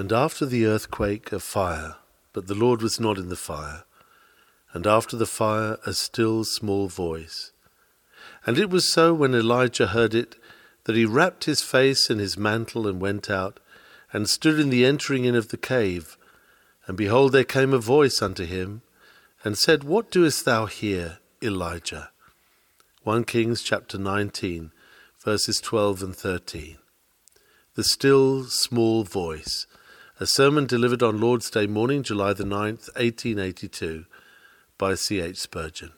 And after the earthquake, a fire, but the Lord was not in the fire. And after the fire, a still small voice. And it was so when Elijah heard it that he wrapped his face in his mantle and went out, and stood in the entering in of the cave. And behold, there came a voice unto him, and said, What doest thou here, Elijah? 1 Kings chapter 19, verses 12 and 13. The still small voice a sermon delivered on Lord's Day morning, July the 9th, 1882, by C. H. Spurgeon.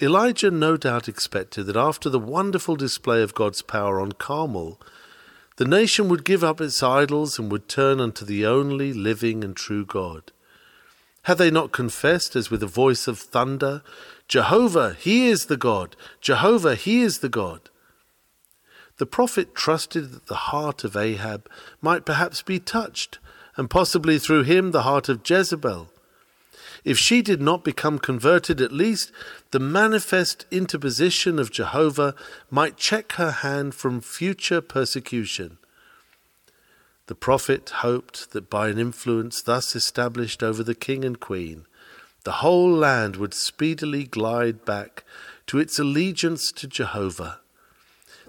Elijah no doubt expected that after the wonderful display of God's power on Carmel, the nation would give up its idols and would turn unto the only living and true God. Had they not confessed, as with a voice of thunder, Jehovah, He is the God! Jehovah, He is the God! The prophet trusted that the heart of Ahab might perhaps be touched, and possibly through him the heart of Jezebel. If she did not become converted, at least the manifest interposition of Jehovah might check her hand from future persecution. The prophet hoped that by an influence thus established over the king and queen, the whole land would speedily glide back to its allegiance to Jehovah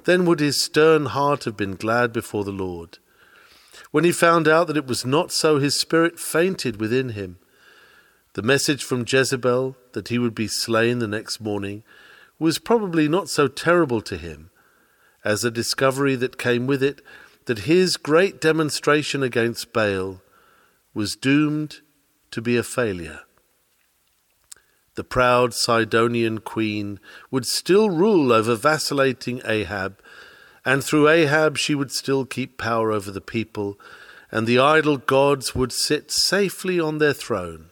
then would his stern heart have been glad before the Lord. When he found out that it was not so, his spirit fainted within him. The message from Jezebel that he would be slain the next morning was probably not so terrible to him as the discovery that came with it that his great demonstration against Baal was doomed to be a failure the proud Sidonian queen would still rule over vacillating Ahab, and through Ahab she would still keep power over the people, and the idol gods would sit safely on their throne.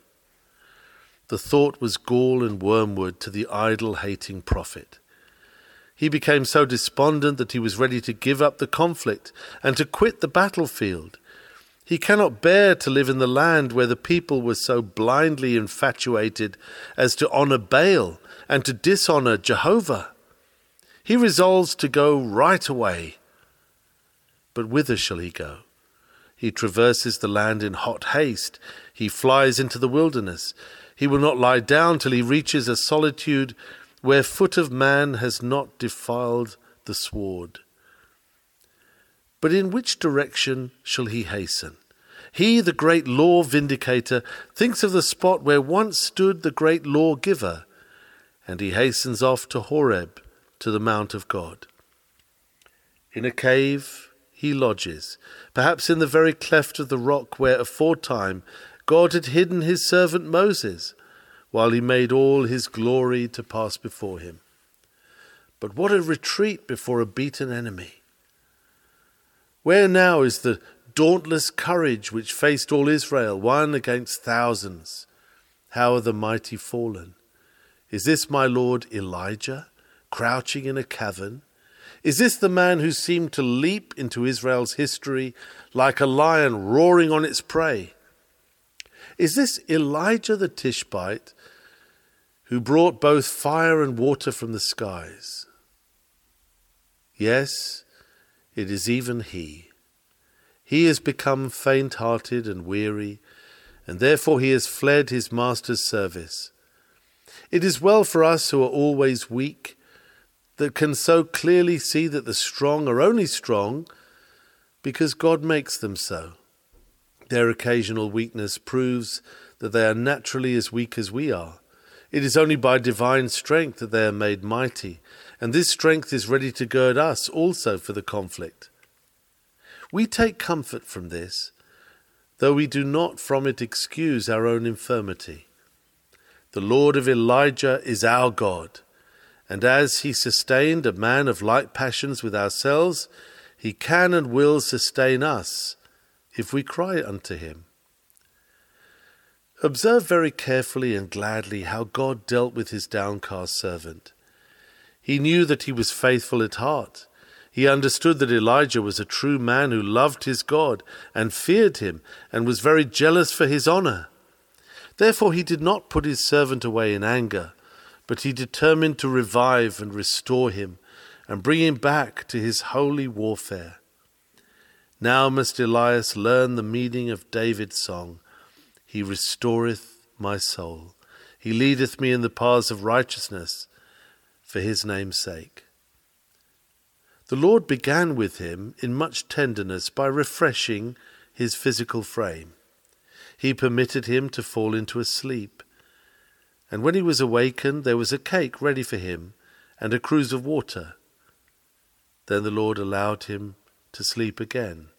The thought was gall and wormwood to the idol hating prophet. He became so despondent that he was ready to give up the conflict and to quit the battlefield. He cannot bear to live in the land where the people were so blindly infatuated as to honour Baal and to dishonour Jehovah. He resolves to go right away. But whither shall he go? He traverses the land in hot haste. He flies into the wilderness. He will not lie down till he reaches a solitude where foot of man has not defiled the sward. But in which direction shall he hasten? He, the great law vindicator, thinks of the spot where once stood the great lawgiver, and he hastens off to Horeb, to the mount of God. In a cave he lodges, perhaps in the very cleft of the rock where aforetime God had hidden his servant Moses, while he made all his glory to pass before him. But what a retreat before a beaten enemy! Where now is the dauntless courage which faced all Israel, one against thousands. How are the mighty fallen? Is this my Lord Elijah, crouching in a cavern? Is this the man who seemed to leap into Israel's history like a lion roaring on its prey? Is this Elijah the Tishbite who brought both fire and water from the skies? Yes, it is even he. He has become faint hearted and weary, and therefore he has fled his master's service. It is well for us who are always weak, that can so clearly see that the strong are only strong because God makes them so. Their occasional weakness proves that they are naturally as weak as we are. It is only by divine strength that they are made mighty, and this strength is ready to gird us also for the conflict. We take comfort from this, though we do not from it excuse our own infirmity. The Lord of Elijah is our God, and as he sustained a man of like passions with ourselves, he can and will sustain us if we cry unto him. Observe very carefully and gladly how God dealt with his downcast servant. He knew that he was faithful at heart he understood that Elijah was a true man who loved his God and feared him and was very jealous for his honor. Therefore, he did not put his servant away in anger, but he determined to revive and restore him and bring him back to his holy warfare. Now must Elias learn the meaning of David's song. He restoreth my soul. He leadeth me in the paths of righteousness for his name's sake. The Lord began with him in much tenderness by refreshing his physical frame. He permitted him to fall into a sleep. And when he was awakened, there was a cake ready for him and a cruse of water. Then the Lord allowed him to sleep again,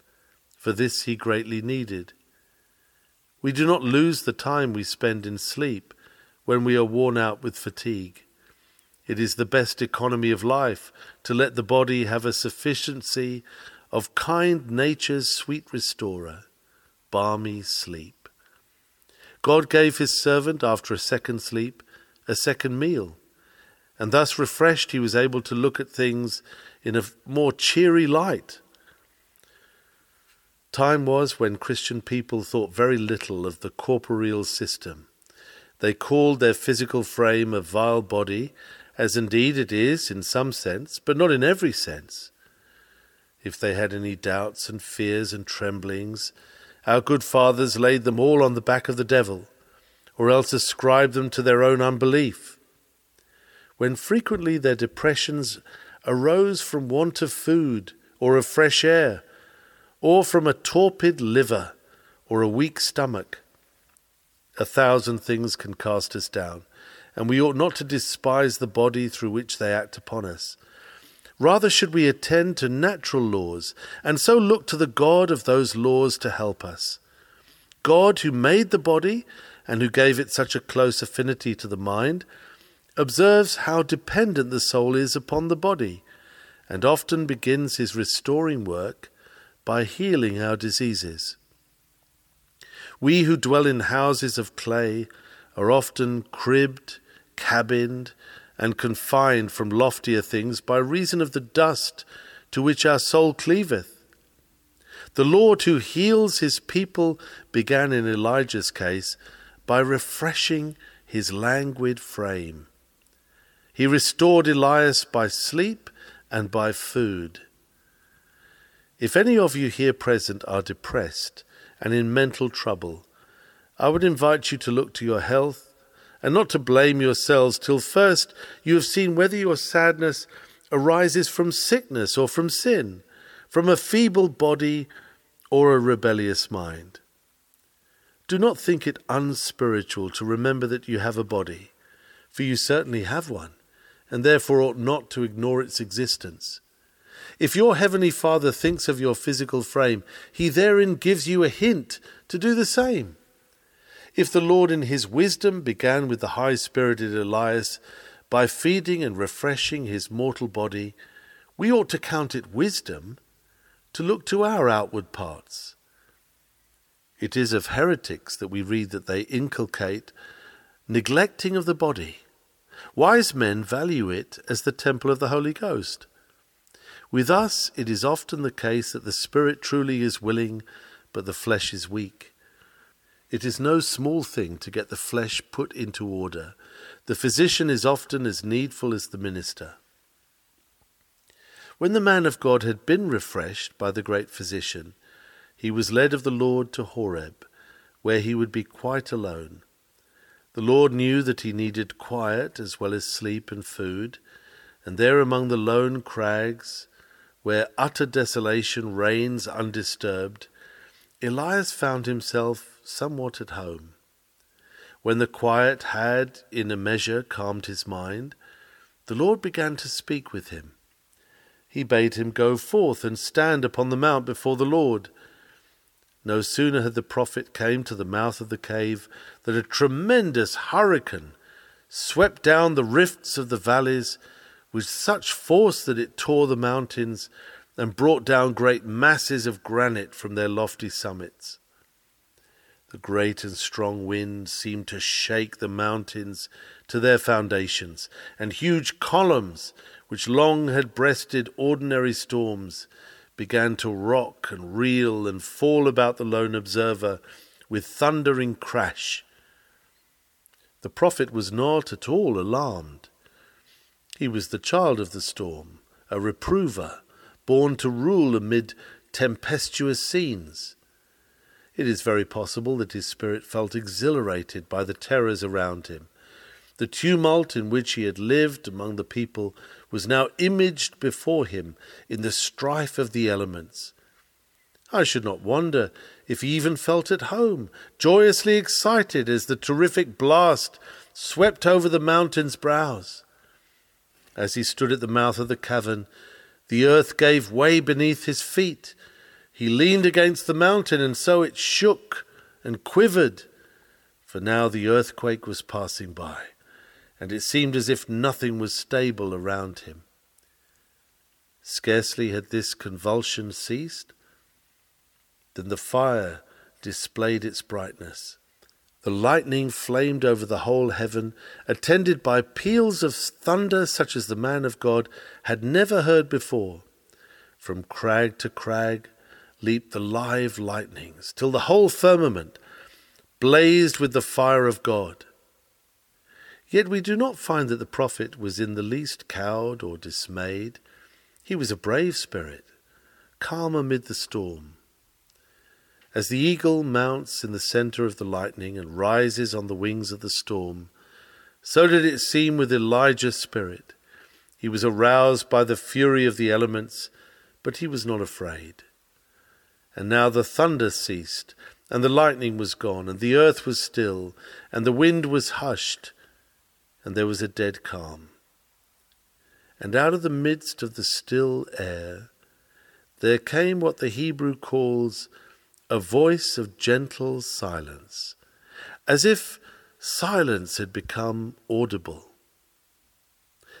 for this he greatly needed. We do not lose the time we spend in sleep when we are worn out with fatigue. It is the best economy of life to let the body have a sufficiency of kind nature's sweet restorer, balmy sleep. God gave his servant, after a second sleep, a second meal, and thus refreshed he was able to look at things in a more cheery light. Time was when Christian people thought very little of the corporeal system. They called their physical frame a vile body, as indeed it is in some sense, but not in every sense. If they had any doubts and fears and tremblings, our good fathers laid them all on the back of the devil, or else ascribed them to their own unbelief. When frequently their depressions arose from want of food or of fresh air, or from a torpid liver or a weak stomach, a thousand things can cast us down, and we ought not to despise the body through which they act upon us. Rather should we attend to natural laws, and so look to the God of those laws to help us. God, who made the body and who gave it such a close affinity to the mind, observes how dependent the soul is upon the body, and often begins his restoring work by healing our diseases. We who dwell in houses of clay are often cribbed, cabined, and confined from loftier things by reason of the dust to which our soul cleaveth. The Lord who heals his people began in Elijah's case by refreshing his languid frame. He restored Elias by sleep and by food. If any of you here present are depressed and in mental trouble, I would invite you to look to your health and not to blame yourselves till first you have seen whether your sadness arises from sickness or from sin, from a feeble body or a rebellious mind. Do not think it unspiritual to remember that you have a body, for you certainly have one, and therefore ought not to ignore its existence. If your heavenly Father thinks of your physical frame, he therein gives you a hint to do the same. If the Lord in his wisdom began with the high spirited Elias by feeding and refreshing his mortal body, we ought to count it wisdom to look to our outward parts. It is of heretics that we read that they inculcate neglecting of the body. Wise men value it as the temple of the Holy Ghost. With us, it is often the case that the spirit truly is willing, but the flesh is weak. It is no small thing to get the flesh put into order. The physician is often as needful as the minister. When the man of God had been refreshed by the great physician, he was led of the Lord to Horeb, where he would be quite alone. The Lord knew that he needed quiet as well as sleep and food, and there among the lone crags, where utter desolation reigns undisturbed, Elias found himself somewhat at home. When the quiet had, in a measure, calmed his mind, the Lord began to speak with him. He bade him go forth and stand upon the mount before the Lord. No sooner had the prophet came to the mouth of the cave than a tremendous hurricane swept down the rifts of the valleys with such force that it tore the mountains and brought down great masses of granite from their lofty summits. The great and strong wind seemed to shake the mountains to their foundations, and huge columns, which long had breasted ordinary storms, began to rock and reel and fall about the lone observer with thundering crash. The prophet was not at all alarmed. He was the child of the storm, a reprover, born to rule amid tempestuous scenes. It is very possible that his spirit felt exhilarated by the terrors around him. The tumult in which he had lived among the people was now imaged before him in the strife of the elements. I should not wonder if he even felt at home, joyously excited as the terrific blast swept over the mountain's brows. As he stood at the mouth of the cavern, the earth gave way beneath his feet. He leaned against the mountain, and so it shook and quivered, for now the earthquake was passing by, and it seemed as if nothing was stable around him. Scarcely had this convulsion ceased than the fire displayed its brightness. The lightning flamed over the whole heaven, attended by peals of thunder such as the man of God had never heard before. From crag to crag leaped the live lightnings, till the whole firmament blazed with the fire of God. Yet we do not find that the prophet was in the least cowed or dismayed. He was a brave spirit, calm amid the storm. As the eagle mounts in the centre of the lightning and rises on the wings of the storm, so did it seem with Elijah's spirit. He was aroused by the fury of the elements, but he was not afraid. And now the thunder ceased, and the lightning was gone, and the earth was still, and the wind was hushed, and there was a dead calm. And out of the midst of the still air there came what the Hebrew calls a voice of gentle silence, as if silence had become audible.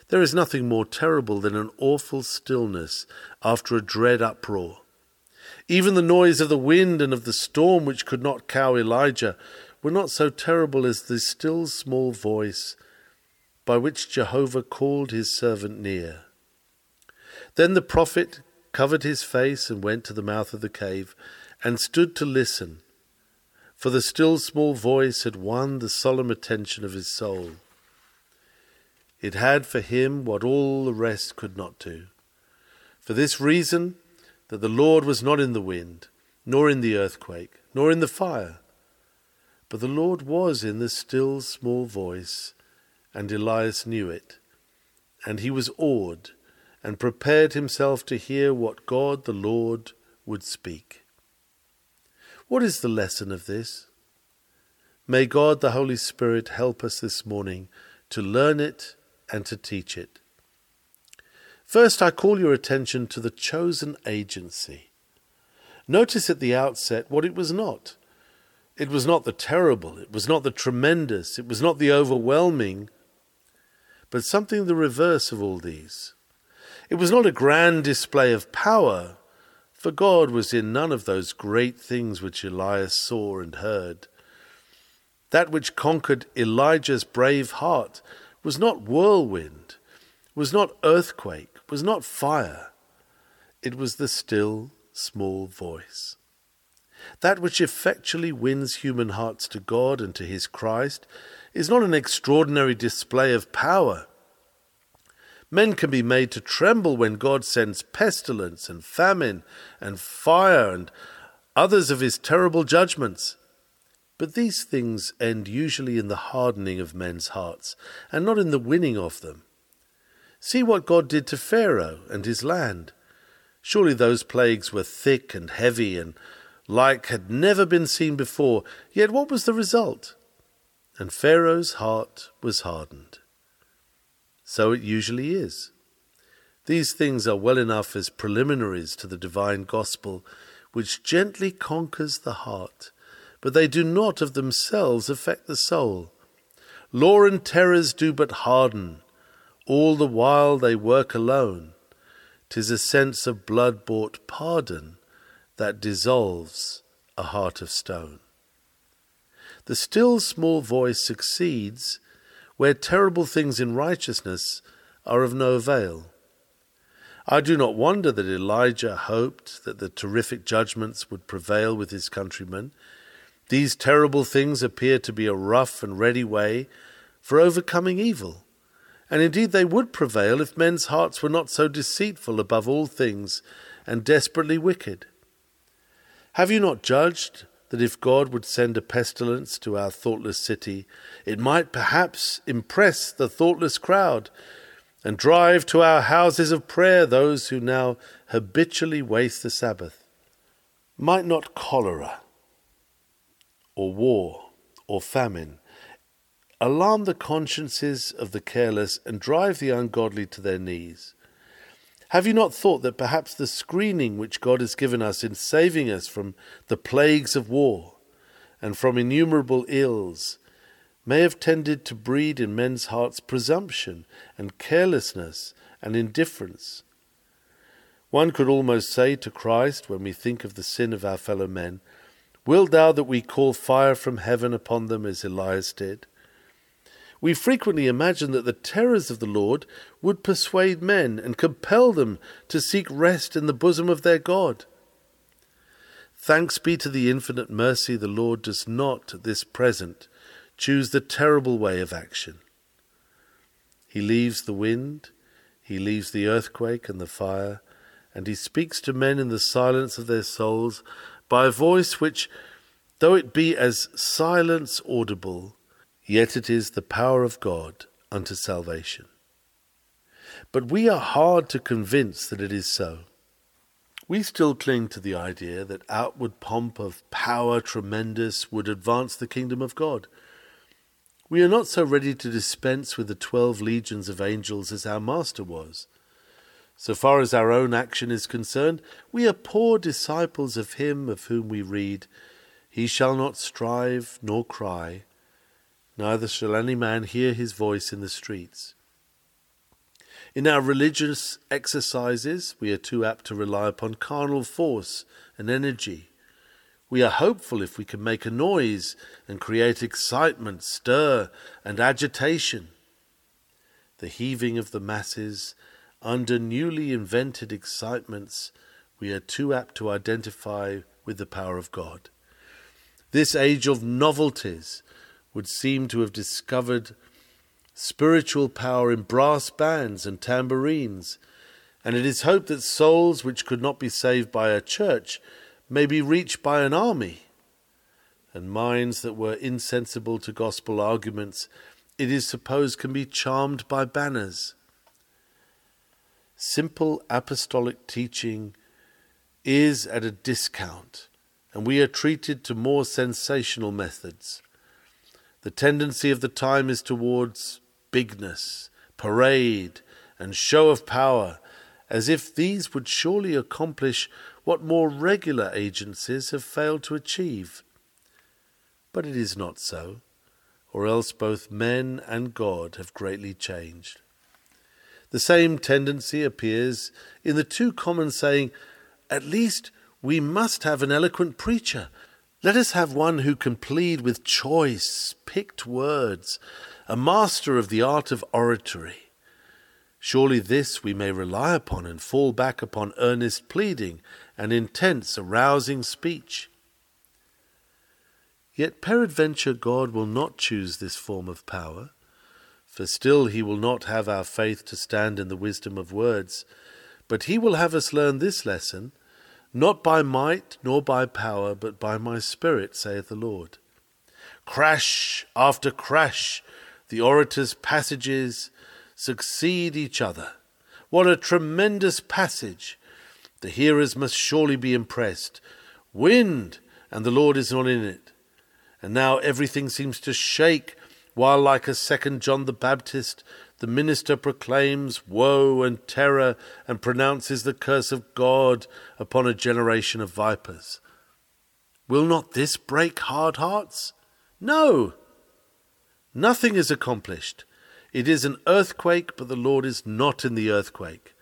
There is nothing more terrible than an awful stillness after a dread uproar. Even the noise of the wind and of the storm, which could not cow Elijah, were not so terrible as the still small voice by which Jehovah called his servant near. Then the prophet covered his face and went to the mouth of the cave and stood to listen, for the still small voice had won the solemn attention of his soul. It had for him what all the rest could not do. For this reason, that the Lord was not in the wind, nor in the earthquake, nor in the fire, but the Lord was in the still small voice, and Elias knew it. And he was awed, and prepared himself to hear what God the Lord would speak. What is the lesson of this? May God the Holy Spirit help us this morning to learn it and to teach it. First, I call your attention to the chosen agency. Notice at the outset what it was not. It was not the terrible, it was not the tremendous, it was not the overwhelming, but something the reverse of all these. It was not a grand display of power, for God was in none of those great things which Elias saw and heard. That which conquered Elijah's brave heart was not whirlwind, was not earthquake, was not fire. It was the still, small voice. That which effectually wins human hearts to God and to his Christ is not an extraordinary display of power Men can be made to tremble when God sends pestilence and famine and fire and others of his terrible judgments. But these things end usually in the hardening of men's hearts, and not in the winning of them. See what God did to Pharaoh and his land. Surely those plagues were thick and heavy and like had never been seen before, yet what was the result? And Pharaoh's heart was hardened. So it usually is. These things are well enough as preliminaries to the divine gospel, which gently conquers the heart, but they do not of themselves affect the soul. Law and terrors do but harden, all the while they work alone. Tis a sense of blood bought pardon that dissolves a heart of stone. The still small voice succeeds where terrible things in righteousness are of no avail. I do not wonder that Elijah hoped that the terrific judgments would prevail with his countrymen. These terrible things appear to be a rough and ready way for overcoming evil. And indeed they would prevail if men's hearts were not so deceitful above all things and desperately wicked. Have you not judged that if God would send a pestilence to our thoughtless city, it might perhaps impress the thoughtless crowd and drive to our houses of prayer those who now habitually waste the Sabbath? Might not cholera or war or famine alarm the consciences of the careless and drive the ungodly to their knees? Have you not thought that perhaps the screening which God has given us in saving us from the plagues of war and from innumerable ills may have tended to breed in men's hearts presumption and carelessness and indifference? One could almost say to Christ, when we think of the sin of our fellow men, Wilt thou that we call fire from heaven upon them as Elias did? We frequently imagine that the terrors of the Lord would persuade men and compel them to seek rest in the bosom of their God. Thanks be to the infinite mercy, the Lord does not, at this present, choose the terrible way of action. He leaves the wind, he leaves the earthquake and the fire, and he speaks to men in the silence of their souls by a voice which, though it be as silence audible, yet it is the power of God unto salvation. But we are hard to convince that it is so. We still cling to the idea that outward pomp of power tremendous would advance the kingdom of God. We are not so ready to dispense with the twelve legions of angels as our Master was. So far as our own action is concerned, we are poor disciples of him of whom we read, He shall not strive nor cry, neither shall any man hear his voice in the streets. In our religious exercises, we are too apt to rely upon carnal force and energy. We are hopeful if we can make a noise and create excitement, stir, and agitation. The heaving of the masses under newly invented excitements, we are too apt to identify with the power of God. This age of novelties would seem to have discovered spiritual power in brass bands and tambourines, and it is hoped that souls which could not be saved by a church may be reached by an army, and minds that were insensible to gospel arguments, it is supposed, can be charmed by banners. Simple apostolic teaching is at a discount, and we are treated to more sensational methods. The tendency of the time is towards bigness, parade, and show of power, as if these would surely accomplish what more regular agencies have failed to achieve. But it is not so, or else both men and God have greatly changed. The same tendency appears in the too common saying, At least we must have an eloquent preacher, let us have one who can plead with choice, picked words, a master of the art of oratory. Surely this we may rely upon and fall back upon earnest pleading and intense, arousing speech. Yet peradventure God will not choose this form of power, for still he will not have our faith to stand in the wisdom of words, but he will have us learn this lesson not by might nor by power, but by my Spirit, saith the Lord. Crash after crash, the orator's passages succeed each other. What a tremendous passage! The hearers must surely be impressed. Wind, and the Lord is not in it. And now everything seems to shake, while, like a second John the Baptist, the minister proclaims woe and terror and pronounces the curse of God upon a generation of vipers. Will not this break hard hearts? No! Nothing is accomplished. It is an earthquake, but the Lord is not in the earthquake.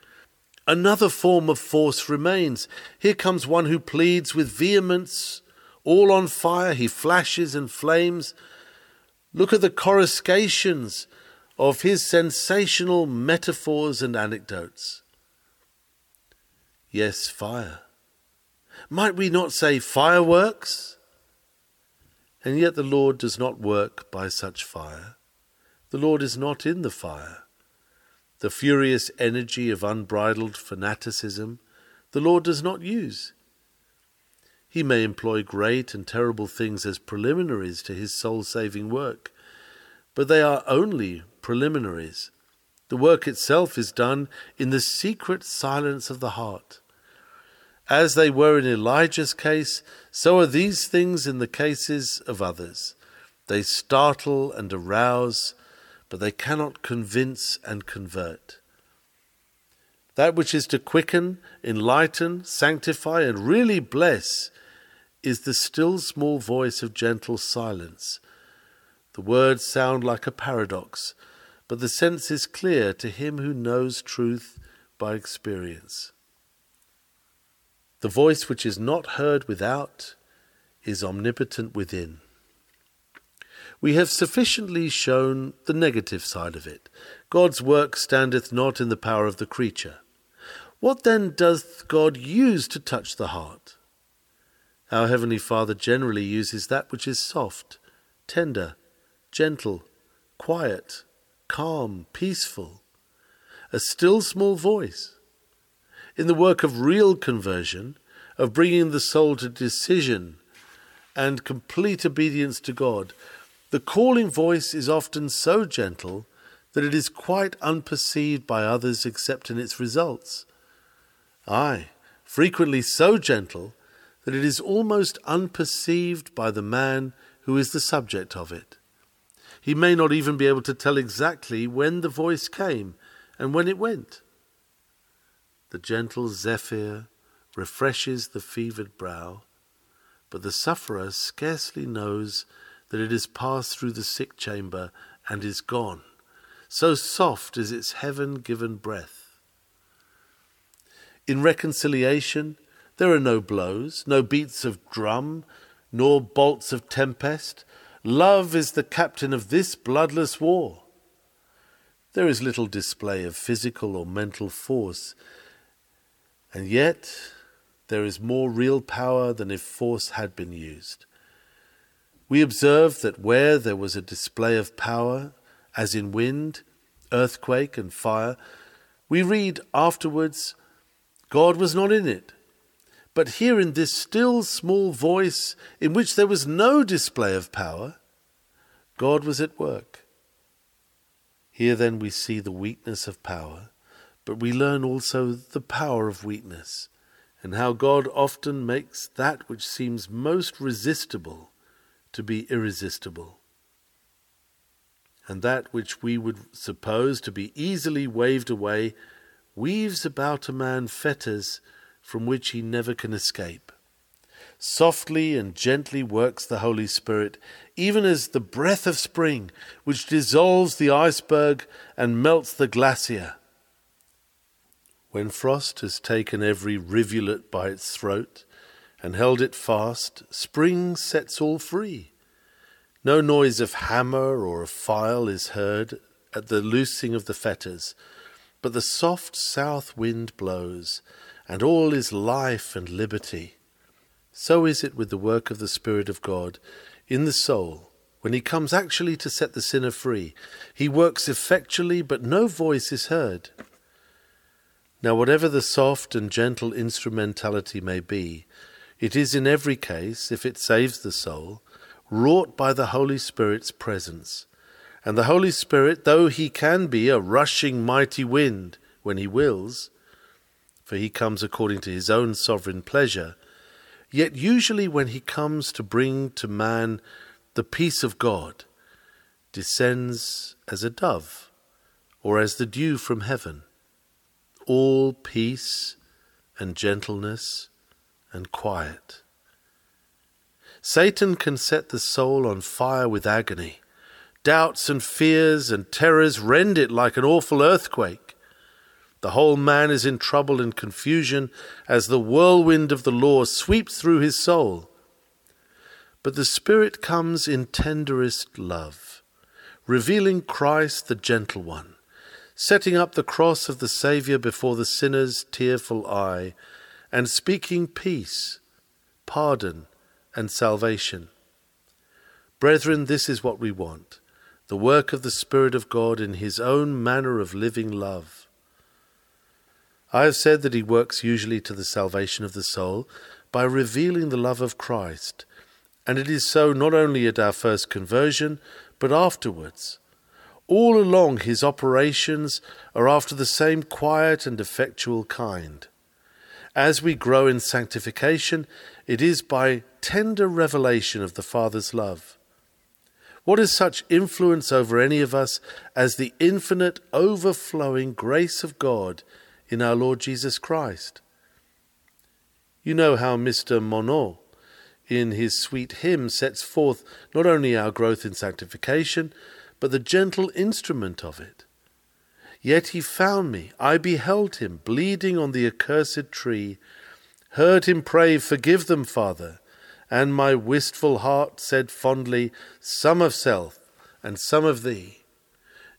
Another form of force remains. Here comes one who pleads with vehemence. All on fire, he flashes and flames. Look at the coruscations of his sensational metaphors and anecdotes. Yes, fire. Might we not say fireworks? And yet the Lord does not work by such fire. The Lord is not in the fire. The furious energy of unbridled fanaticism the Lord does not use. He may employ great and terrible things as preliminaries to his soul saving work, but they are only preliminaries. The work itself is done in the secret silence of the heart. As they were in Elijah's case, so are these things in the cases of others. They startle and arouse, but they cannot convince and convert. That which is to quicken, enlighten, sanctify, and really bless is the still small voice of gentle silence. The words sound like a paradox, but the sense is clear to him who knows truth by experience. The voice which is not heard without is omnipotent within. We have sufficiently shown the negative side of it. God's work standeth not in the power of the creature. What then doth God use to touch the heart? Our Heavenly Father generally uses that which is soft, tender, gentle, quiet, calm, peaceful, a still small voice. In the work of real conversion, of bringing the soul to decision and complete obedience to God, the calling voice is often so gentle that it is quite unperceived by others except in its results. Ay, frequently so gentle that it is almost unperceived by the man who is the subject of it. He may not even be able to tell exactly when the voice came and when it went. The gentle zephyr refreshes the fevered brow, but the sufferer scarcely knows that it has passed through the sick chamber and is gone. So soft is its heaven given breath. In reconciliation, there are no blows, no beats of drum, nor bolts of tempest. Love is the captain of this bloodless war. There is little display of physical or mental force, and yet there is more real power than if force had been used. We observe that where there was a display of power, as in wind, earthquake, and fire, we read afterwards, God was not in it. But here in this still small voice, in which there was no display of power, God was at work. Here then we see the weakness of power, but we learn also the power of weakness, and how God often makes that which seems most resistible to be irresistible. And that which we would suppose to be easily waved away weaves about a man fetters from which he never can escape. Softly and gently works the Holy Spirit, even as the breath of spring, which dissolves the iceberg and melts the glacier. When frost has taken every rivulet by its throat and held it fast, spring sets all free. No noise of hammer or of file is heard at the loosing of the fetters, but the soft south wind blows, and all is life and liberty. So is it with the work of the Spirit of God in the soul. When he comes actually to set the sinner free, he works effectually, but no voice is heard. Now, whatever the soft and gentle instrumentality may be, it is in every case, if it saves the soul, wrought by the Holy Spirit's presence. And the Holy Spirit, though he can be a rushing mighty wind when he wills, for he comes according to his own sovereign pleasure. Yet usually when he comes to bring to man the peace of God, descends as a dove, or as the dew from heaven, all peace and gentleness and quiet. Satan can set the soul on fire with agony. Doubts and fears and terrors rend it like an awful earthquake. The whole man is in trouble and confusion as the whirlwind of the law sweeps through his soul. But the Spirit comes in tenderest love, revealing Christ the gentle one, setting up the cross of the Saviour before the sinner's tearful eye, and speaking peace, pardon, and salvation. Brethren, this is what we want the work of the Spirit of God in His own manner of living love. I have said that he works usually to the salvation of the soul, by revealing the love of Christ, and it is so not only at our first conversion, but afterwards. All along his operations are after the same quiet and effectual kind. As we grow in sanctification, it is by tender revelation of the Father's love. What is such influence over any of us as the infinite, overflowing grace of God in our Lord Jesus Christ? You know how Mr. Monod, in his sweet hymn, sets forth not only our growth in sanctification, but the gentle instrument of it. Yet he found me, I beheld him, bleeding on the accursed tree, heard him pray, Forgive them, Father, and my wistful heart said fondly, Some of self and some of thee.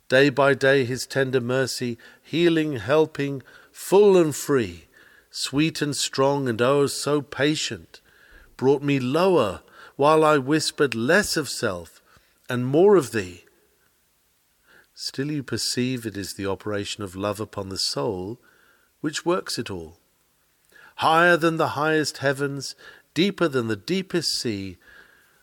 Day by day his tender mercy, healing, helping, full and free, sweet and strong, and oh, so patient, brought me lower while I whispered less of self and more of thee. Still you perceive it is the operation of love upon the soul which works it all. Higher than the highest heavens, deeper than the deepest sea.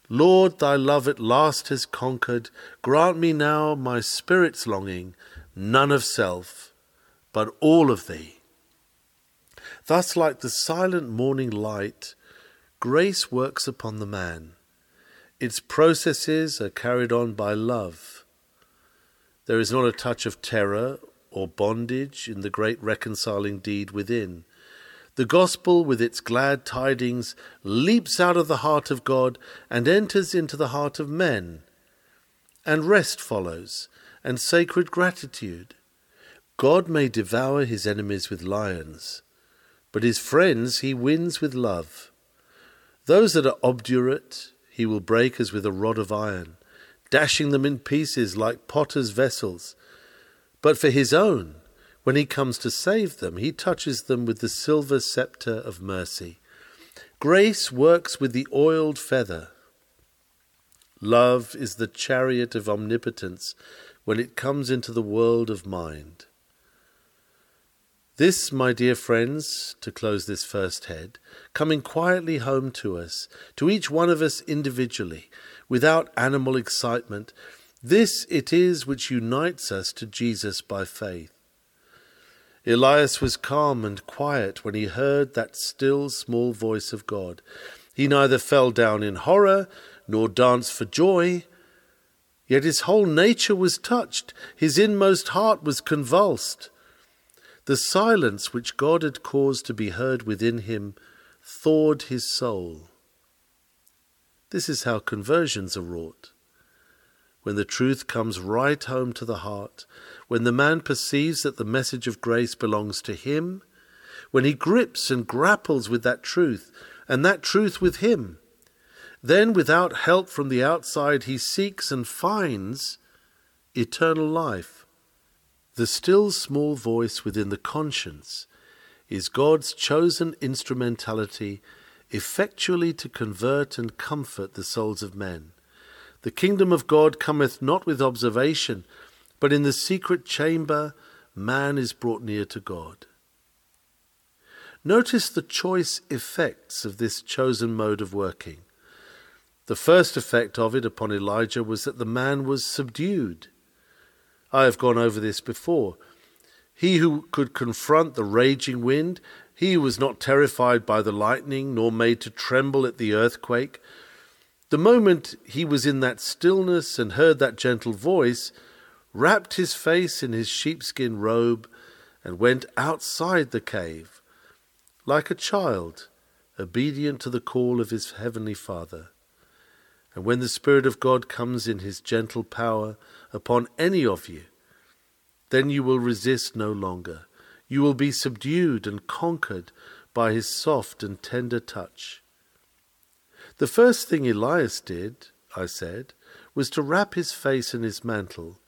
Lord, thy love at last has conquered. Grant me now my spirit's longing, none of self, but all of thee. Thus, like the silent morning light, grace works upon the man. Its processes are carried on by love. There is not a touch of terror or bondage in the great reconciling deed within. The gospel, with its glad tidings, leaps out of the heart of God and enters into the heart of men. And rest follows, and sacred gratitude. God may devour his enemies with lions, but his friends he wins with love. Those that are obdurate he will break as with a rod of iron, dashing them in pieces like potter's vessels. But for his own, when he comes to save them, he touches them with the silver sceptre of mercy. Grace works with the oiled feather. Love is the chariot of omnipotence when it comes into the world of mind. This, my dear friends, to close this first head, coming quietly home to us, to each one of us individually, without animal excitement, this it is which unites us to Jesus by faith. Elias was calm and quiet when he heard that still small voice of God. He neither fell down in horror nor danced for joy. Yet his whole nature was touched, his inmost heart was convulsed. The silence which God had caused to be heard within him thawed his soul. This is how conversions are wrought. When the truth comes right home to the heart, when the man perceives that the message of grace belongs to him, when he grips and grapples with that truth, and that truth with him, then without help from the outside he seeks and finds eternal life. The still small voice within the conscience is God's chosen instrumentality effectually to convert and comfort the souls of men. The kingdom of God cometh not with observation, but in the secret chamber, man is brought near to God. Notice the choice effects of this chosen mode of working. The first effect of it upon Elijah was that the man was subdued. I have gone over this before. He who could confront the raging wind, he who was not terrified by the lightning, nor made to tremble at the earthquake, the moment he was in that stillness and heard that gentle voice, wrapped his face in his sheepskin robe, and went outside the cave, like a child, obedient to the call of his heavenly Father. And when the Spirit of God comes in his gentle power upon any of you, then you will resist no longer. You will be subdued and conquered by his soft and tender touch. The first thing Elias did, I said, was to wrap his face in his mantle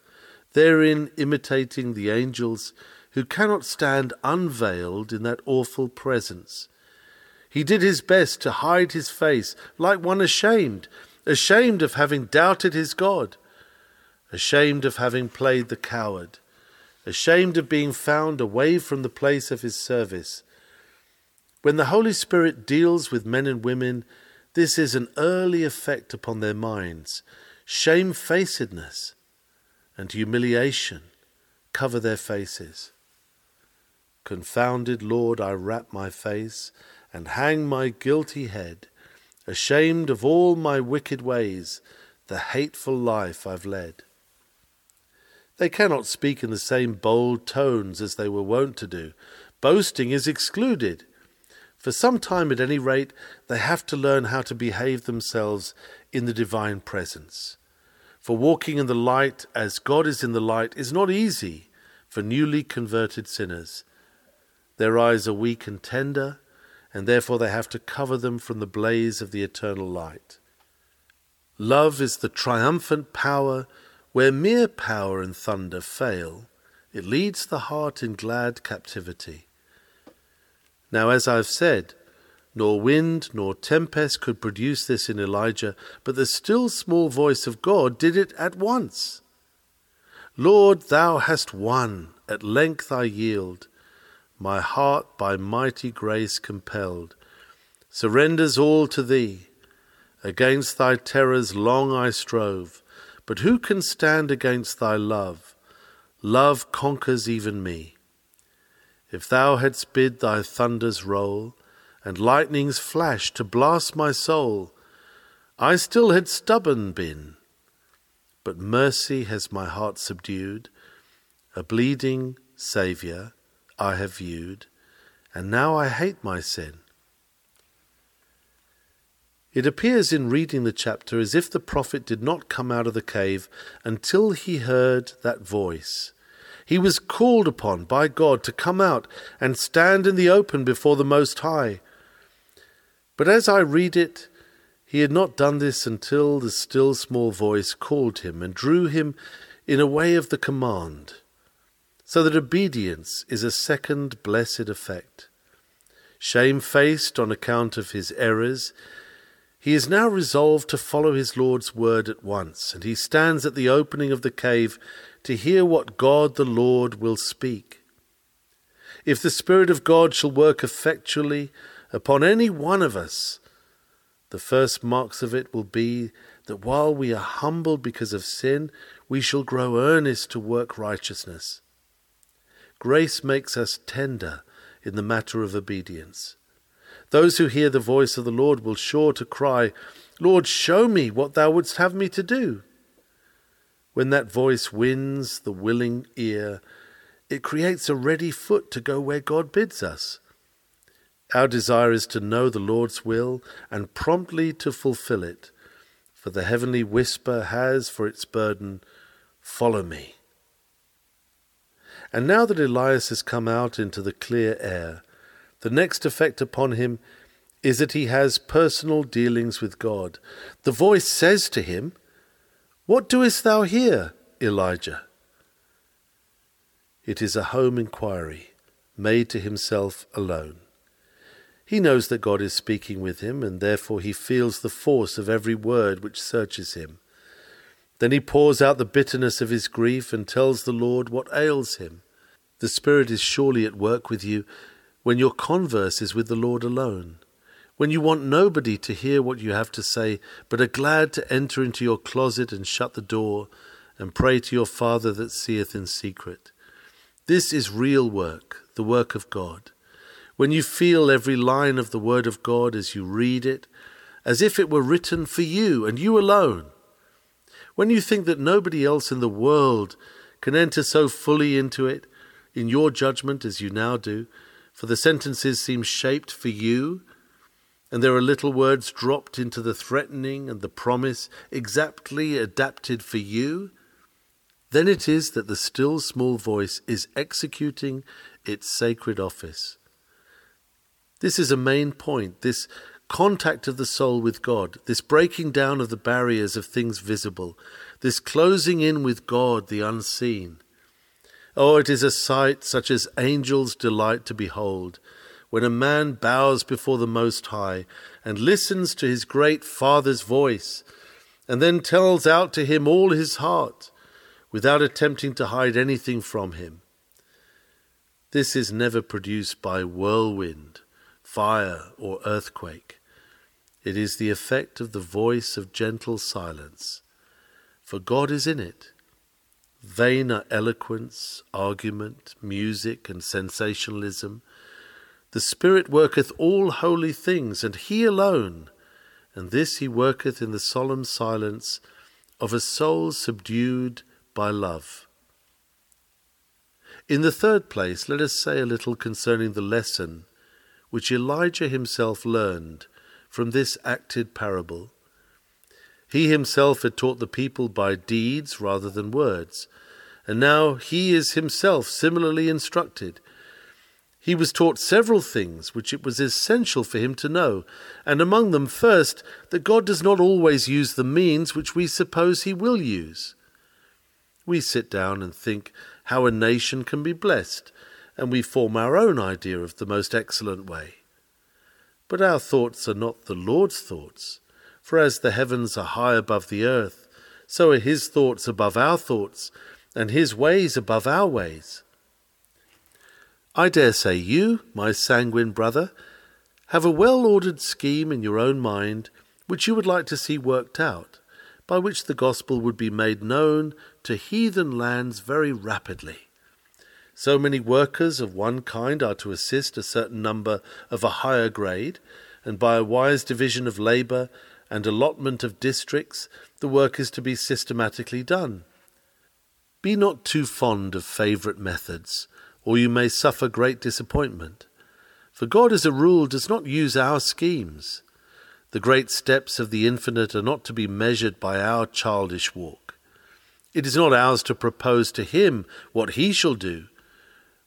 therein imitating the angels who cannot stand unveiled in that awful presence. He did his best to hide his face like one ashamed, ashamed of having doubted his God, ashamed of having played the coward, ashamed of being found away from the place of his service. When the Holy Spirit deals with men and women, this is an early effect upon their minds. Shamefacedness and humiliation cover their faces. Confounded Lord, I wrap my face and hang my guilty head, ashamed of all my wicked ways, the hateful life I've led. They cannot speak in the same bold tones as they were wont to do. Boasting is excluded. For some time, at any rate, they have to learn how to behave themselves in the divine presence. For walking in the light as God is in the light is not easy for newly converted sinners. Their eyes are weak and tender, and therefore they have to cover them from the blaze of the eternal light. Love is the triumphant power where mere power and thunder fail, it leads the heart in glad captivity. Now, as I've said, nor wind nor tempest could produce this in Elijah, but the still small voice of God did it at once. Lord, thou hast won, at length I yield. My heart, by mighty grace compelled, surrenders all to thee. Against thy terrors long I strove but who can stand against thy love? Love conquers even me. If thou hadst bid thy thunders roll, and lightnings flash to blast my soul, I still had stubborn been. But mercy has my heart subdued, a bleeding Saviour I have viewed, and now I hate my sin. It appears in reading the chapter as if the prophet did not come out of the cave until he heard that voice. He was called upon by God to come out and stand in the open before the Most High. But as I read it, he had not done this until the still small voice called him and drew him in a way of the command, so that obedience is a second blessed effect. Shamefaced on account of his errors, he is now resolved to follow his Lord's word at once, and he stands at the opening of the cave to hear what God the Lord will speak. If the Spirit of God shall work effectually upon any one of us, the first marks of it will be that while we are humbled because of sin, we shall grow earnest to work righteousness. Grace makes us tender in the matter of obedience. Those who hear the voice of the Lord will sure to cry, Lord, show me what thou wouldst have me to do. When that voice wins the willing ear, it creates a ready foot to go where God bids us. Our desire is to know the Lord's will and promptly to fulfill it, for the heavenly whisper has for its burden, Follow me. And now that Elias has come out into the clear air, the next effect upon him is that he has personal dealings with God. The voice says to him, What doest thou here, Elijah? It is a home inquiry made to himself alone. He knows that God is speaking with him, and therefore he feels the force of every word which searches him. Then he pours out the bitterness of his grief and tells the Lord what ails him. The Spirit is surely at work with you when your converse is with the Lord alone, when you want nobody to hear what you have to say, but are glad to enter into your closet and shut the door and pray to your Father that seeth in secret. This is real work, the work of God. When you feel every line of the Word of God as you read it, as if it were written for you and you alone. When you think that nobody else in the world can enter so fully into it, in your judgment as you now do, for the sentences seem shaped for you, and there are little words dropped into the threatening and the promise exactly adapted for you, then it is that the still small voice is executing its sacred office. This is a main point, this contact of the soul with God, this breaking down of the barriers of things visible, this closing in with God, the unseen. Oh, it is a sight such as angels delight to behold, when a man bows before the Most High and listens to his great Father's voice, and then tells out to him all his heart, without attempting to hide anything from him. This is never produced by whirlwind, fire, or earthquake. It is the effect of the voice of gentle silence, for God is in it. Vain are eloquence, argument, music, and sensationalism. The Spirit worketh all holy things, and He alone, and this He worketh in the solemn silence of a soul subdued by love. In the third place, let us say a little concerning the lesson which Elijah himself learned from this acted parable. He himself had taught the people by deeds rather than words, and now he is himself similarly instructed. He was taught several things which it was essential for him to know, and among them, first, that God does not always use the means which we suppose he will use. We sit down and think how a nation can be blessed, and we form our own idea of the most excellent way. But our thoughts are not the Lord's thoughts, for as the heavens are high above the earth, so are his thoughts above our thoughts, and his ways above our ways. I dare say you, my sanguine brother, have a well ordered scheme in your own mind which you would like to see worked out, by which the gospel would be made known to heathen lands very rapidly. So many workers of one kind are to assist a certain number of a higher grade, and by a wise division of labour and allotment of districts, the work is to be systematically done. Be not too fond of favourite methods, or you may suffer great disappointment. For God, as a rule, does not use our schemes. The great steps of the infinite are not to be measured by our childish walk. It is not ours to propose to Him what He shall do,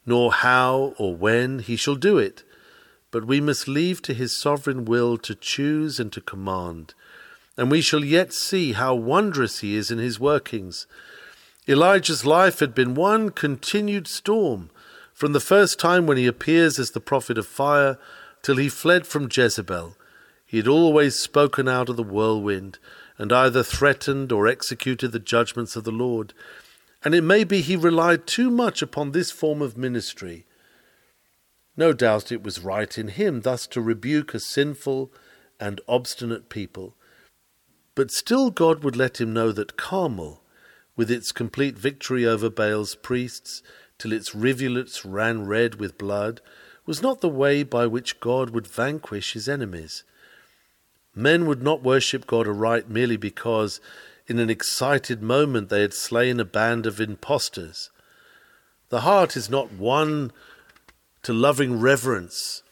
nor how or when he shall do it, but we must leave to his sovereign will to choose and to command. And we shall yet see how wondrous he is in his workings. Elijah's life had been one continued storm, from the first time when he appears as the prophet of fire till he fled from Jezebel. He had always spoken out of the whirlwind, and either threatened or executed the judgments of the Lord and it may be he relied too much upon this form of ministry. No doubt it was right in him thus to rebuke a sinful and obstinate people, but still God would let him know that Carmel, with its complete victory over Baal's priests, till its rivulets ran red with blood, was not the way by which God would vanquish his enemies. Men would not worship God aright merely because in an excited moment they had slain a band of impostors. The heart is not won to loving reverence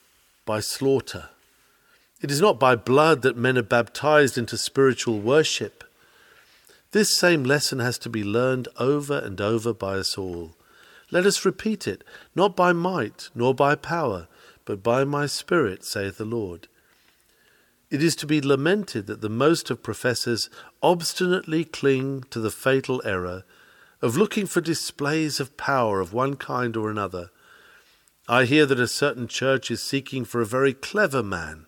by slaughter. It is not by blood that men are baptized into spiritual worship. This same lesson has to be learned over and over by us all. Let us repeat it, not by might nor by power, but by my Spirit, saith the Lord. It is to be lamented that the most of professors obstinately cling to the fatal error of looking for displays of power of one kind or another. I hear that a certain church is seeking for a very clever man.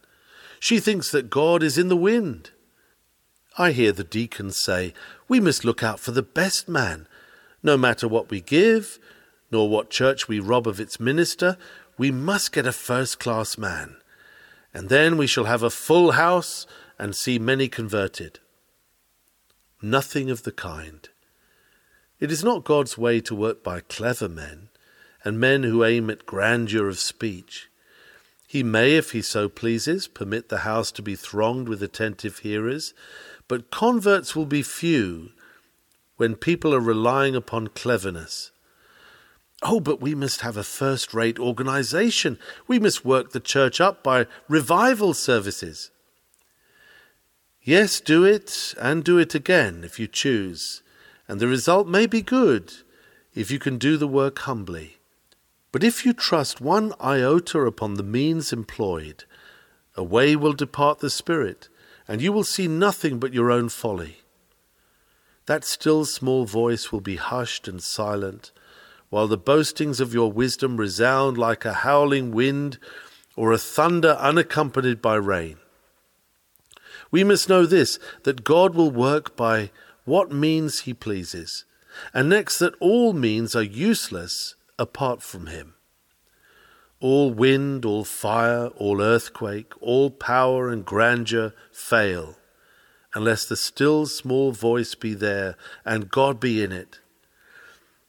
She thinks that God is in the wind. I hear the deacons say, We must look out for the best man. No matter what we give, nor what church we rob of its minister, we must get a first class man and then we shall have a full house and see many converted. Nothing of the kind. It is not God's way to work by clever men and men who aim at grandeur of speech. He may, if he so pleases, permit the house to be thronged with attentive hearers, but converts will be few when people are relying upon cleverness Oh, but we must have a first rate organization. We must work the church up by revival services. Yes, do it, and do it again if you choose, and the result may be good if you can do the work humbly. But if you trust one iota upon the means employed, away will depart the Spirit, and you will see nothing but your own folly. That still small voice will be hushed and silent while the boastings of your wisdom resound like a howling wind or a thunder unaccompanied by rain. We must know this that God will work by what means he pleases, and next that all means are useless apart from him. All wind, all fire, all earthquake, all power and grandeur fail, unless the still small voice be there and God be in it.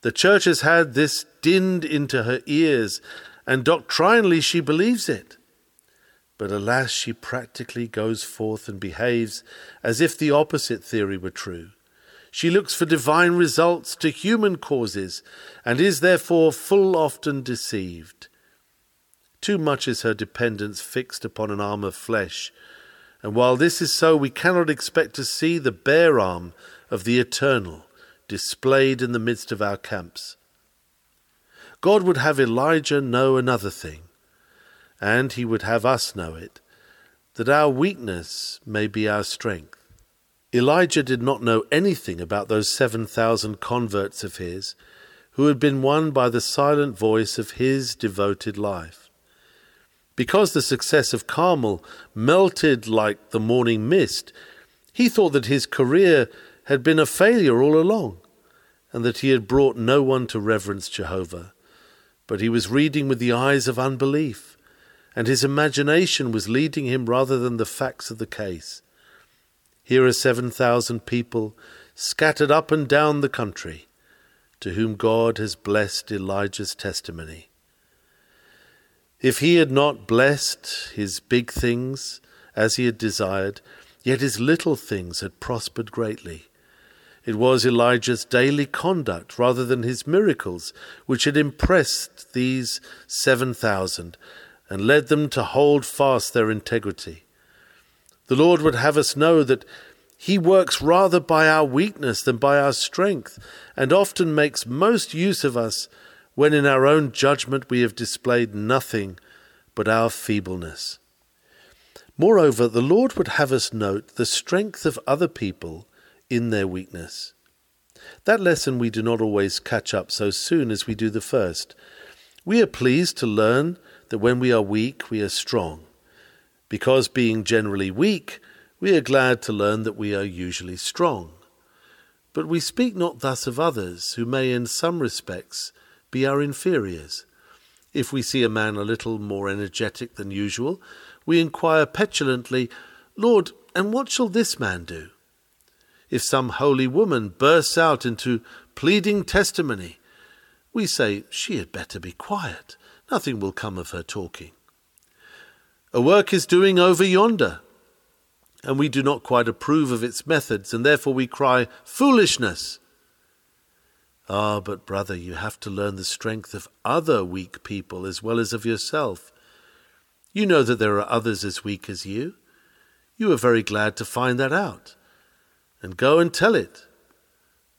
The church has had this dinned into her ears, and doctrinally she believes it. But alas, she practically goes forth and behaves as if the opposite theory were true. She looks for divine results to human causes, and is therefore full often deceived. Too much is her dependence fixed upon an arm of flesh, and while this is so, we cannot expect to see the bare arm of the eternal displayed in the midst of our camps. God would have Elijah know another thing, and he would have us know it, that our weakness may be our strength. Elijah did not know anything about those 7,000 converts of his who had been won by the silent voice of his devoted life. Because the success of Carmel melted like the morning mist, he thought that his career had been a failure all along, and that he had brought no one to reverence Jehovah. But he was reading with the eyes of unbelief, and his imagination was leading him rather than the facts of the case. Here are seven thousand people scattered up and down the country, to whom God has blessed Elijah's testimony. If he had not blessed his big things as he had desired, yet his little things had prospered greatly. It was Elijah's daily conduct rather than his miracles which had impressed these seven thousand and led them to hold fast their integrity. The Lord would have us know that He works rather by our weakness than by our strength, and often makes most use of us when in our own judgment we have displayed nothing but our feebleness. Moreover, the Lord would have us note the strength of other people in their weakness. That lesson we do not always catch up so soon as we do the first. We are pleased to learn that when we are weak, we are strong. Because being generally weak, we are glad to learn that we are usually strong. But we speak not thus of others, who may in some respects be our inferiors. If we see a man a little more energetic than usual, we inquire petulantly, Lord, and what shall this man do? If some holy woman bursts out into pleading testimony, we say she had better be quiet. Nothing will come of her talking. A work is doing over yonder, and we do not quite approve of its methods, and therefore we cry, Foolishness! Ah, but brother, you have to learn the strength of other weak people as well as of yourself. You know that there are others as weak as you. You are very glad to find that out, and go and tell it.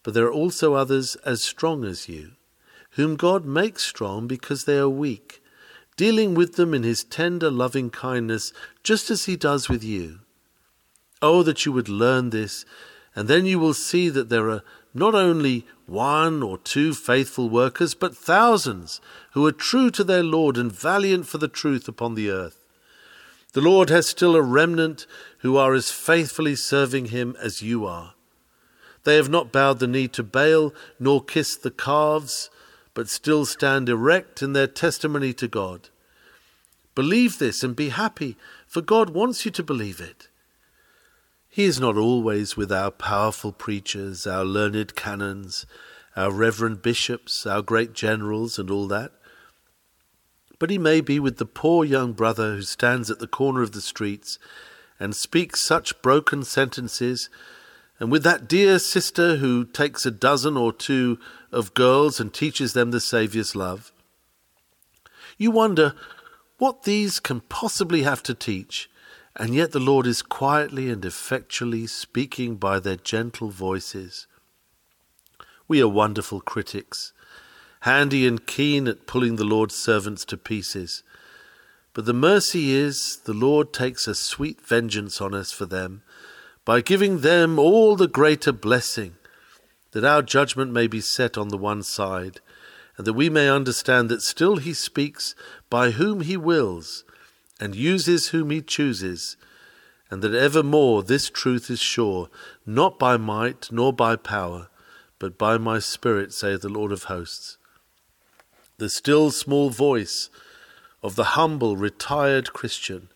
But there are also others as strong as you, whom God makes strong because they are weak, dealing with them in his tender loving kindness, just as he does with you. Oh, that you would learn this, and then you will see that there are not only one or two faithful workers, but thousands who are true to their Lord and valiant for the truth upon the earth. The Lord has still a remnant who are as faithfully serving him as you are. They have not bowed the knee to Baal, nor kissed the calves, but still stand erect in their testimony to God. Believe this and be happy, for God wants you to believe it. He is not always with our powerful preachers, our learned canons, our reverend bishops, our great generals, and all that. But he may be with the poor young brother who stands at the corner of the streets and speaks such broken sentences, and with that dear sister who takes a dozen or two of girls and teaches them the Saviour's love. You wonder what these can possibly have to teach and yet the Lord is quietly and effectually speaking by their gentle voices. We are wonderful critics, handy and keen at pulling the Lord's servants to pieces. But the mercy is, the Lord takes a sweet vengeance on us for them, by giving them all the greater blessing, that our judgment may be set on the one side, and that we may understand that still He speaks by whom He wills, and uses whom he chooses, and that evermore this truth is sure, not by might nor by power, but by my Spirit, saith the Lord of hosts. The still small voice of the humble, retired Christian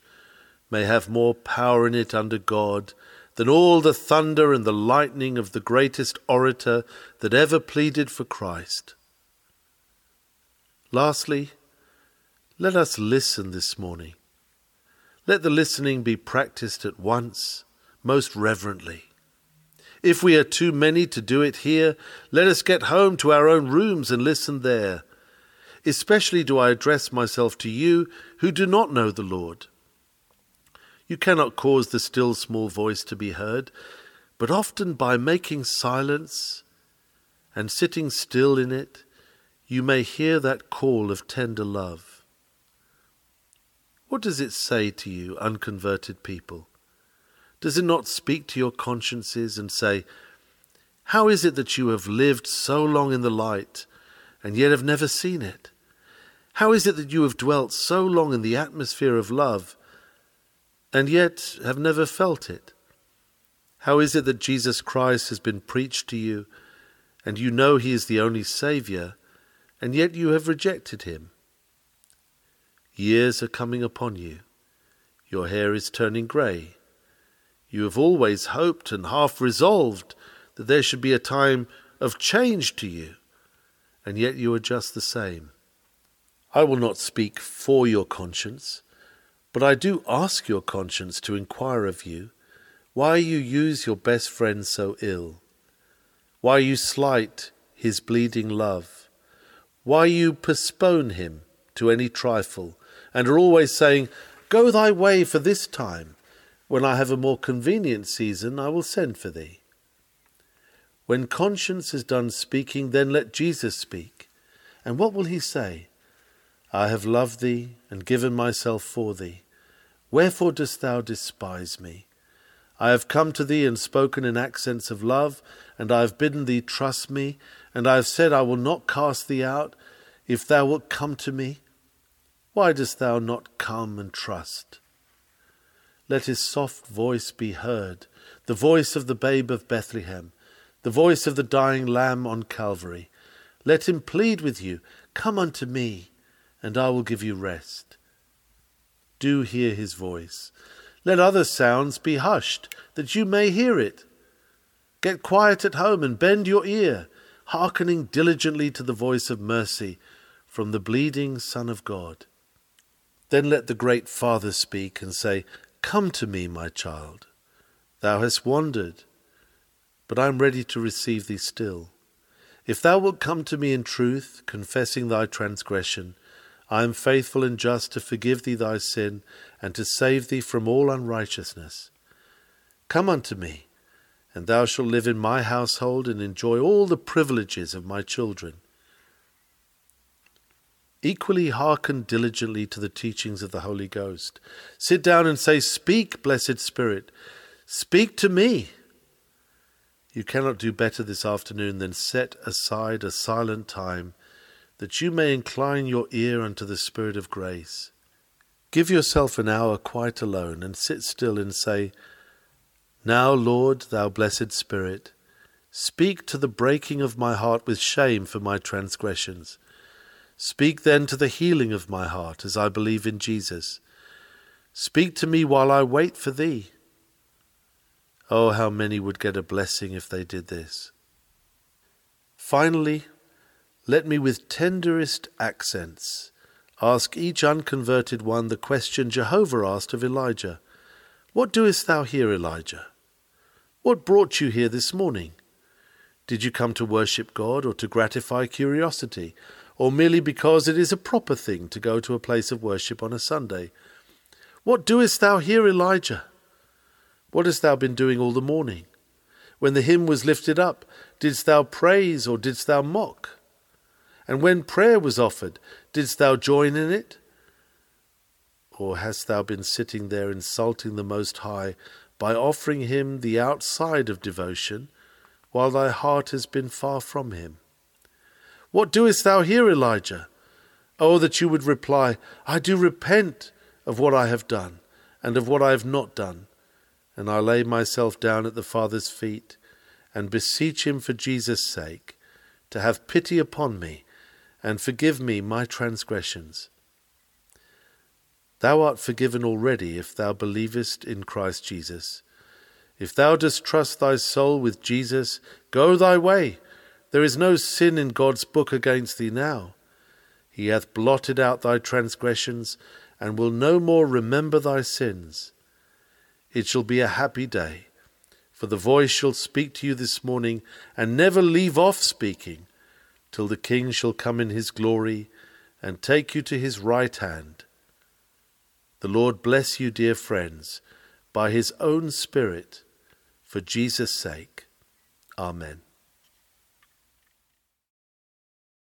may have more power in it under God than all the thunder and the lightning of the greatest orator that ever pleaded for Christ. Lastly, let us listen this morning. Let the listening be practiced at once, most reverently. If we are too many to do it here, let us get home to our own rooms and listen there. Especially do I address myself to you who do not know the Lord. You cannot cause the still small voice to be heard, but often by making silence and sitting still in it, you may hear that call of tender love. What does it say to you, unconverted people? Does it not speak to your consciences and say, How is it that you have lived so long in the light and yet have never seen it? How is it that you have dwelt so long in the atmosphere of love and yet have never felt it? How is it that Jesus Christ has been preached to you and you know he is the only Saviour and yet you have rejected him? Years are coming upon you. Your hair is turning grey you have always hoped and half resolved that there should be a time of change to you, and yet you are just the same. I will not speak for your conscience, but I do ask your conscience to inquire of you why you use your best friend so ill, why you slight his bleeding love, why you postpone him to any trifle, and are always saying, Go thy way for this time, when I have a more convenient season, I will send for thee. When conscience is done speaking, then let Jesus speak. And what will he say? I have loved thee and given myself for thee. Wherefore dost thou despise me? I have come to thee and spoken in accents of love, and I have bidden thee trust me, and I have said, I will not cast thee out, if thou wilt come to me. Why dost thou not come and trust? Let his soft voice be heard, the voice of the babe of Bethlehem, the voice of the dying Lamb on Calvary. Let him plead with you, Come unto me, and I will give you rest. Do hear his voice. Let other sounds be hushed, that you may hear it. Get quiet at home and bend your ear, hearkening diligently to the voice of mercy from the bleeding Son of God. Then let the great Father speak and say, Come to me, my child. Thou hast wandered, but I am ready to receive thee still. If thou wilt come to me in truth, confessing thy transgression, I am faithful and just to forgive thee thy sin and to save thee from all unrighteousness. Come unto me, and thou shalt live in my household and enjoy all the privileges of my children. Equally hearken diligently to the teachings of the Holy Ghost. Sit down and say, Speak, blessed Spirit, speak to me. You cannot do better this afternoon than set aside a silent time that you may incline your ear unto the Spirit of grace. Give yourself an hour quite alone and sit still and say, Now, Lord, thou blessed Spirit, speak to the breaking of my heart with shame for my transgressions Speak then to the healing of my heart as I believe in Jesus. Speak to me while I wait for thee. Oh, how many would get a blessing if they did this. Finally, let me with tenderest accents ask each unconverted one the question Jehovah asked of Elijah What doest thou here, Elijah? What brought you here this morning? Did you come to worship God or to gratify curiosity? or merely because it is a proper thing to go to a place of worship on a Sunday. What doest thou here, Elijah? What hast thou been doing all the morning? When the hymn was lifted up, didst thou praise or didst thou mock? And when prayer was offered, didst thou join in it? Or hast thou been sitting there insulting the Most High by offering him the outside of devotion, while thy heart has been far from him? What doest thou here, Elijah? Oh, that you would reply, I do repent of what I have done and of what I have not done. And I lay myself down at the Father's feet and beseech him for Jesus' sake to have pity upon me and forgive me my transgressions. Thou art forgiven already if thou believest in Christ Jesus. If thou dost trust thy soul with Jesus, go thy way. There is no sin in God's book against thee now. He hath blotted out thy transgressions, and will no more remember thy sins. It shall be a happy day, for the voice shall speak to you this morning, and never leave off speaking, till the King shall come in his glory, and take you to his right hand. The Lord bless you, dear friends, by his own Spirit, for Jesus' sake. Amen.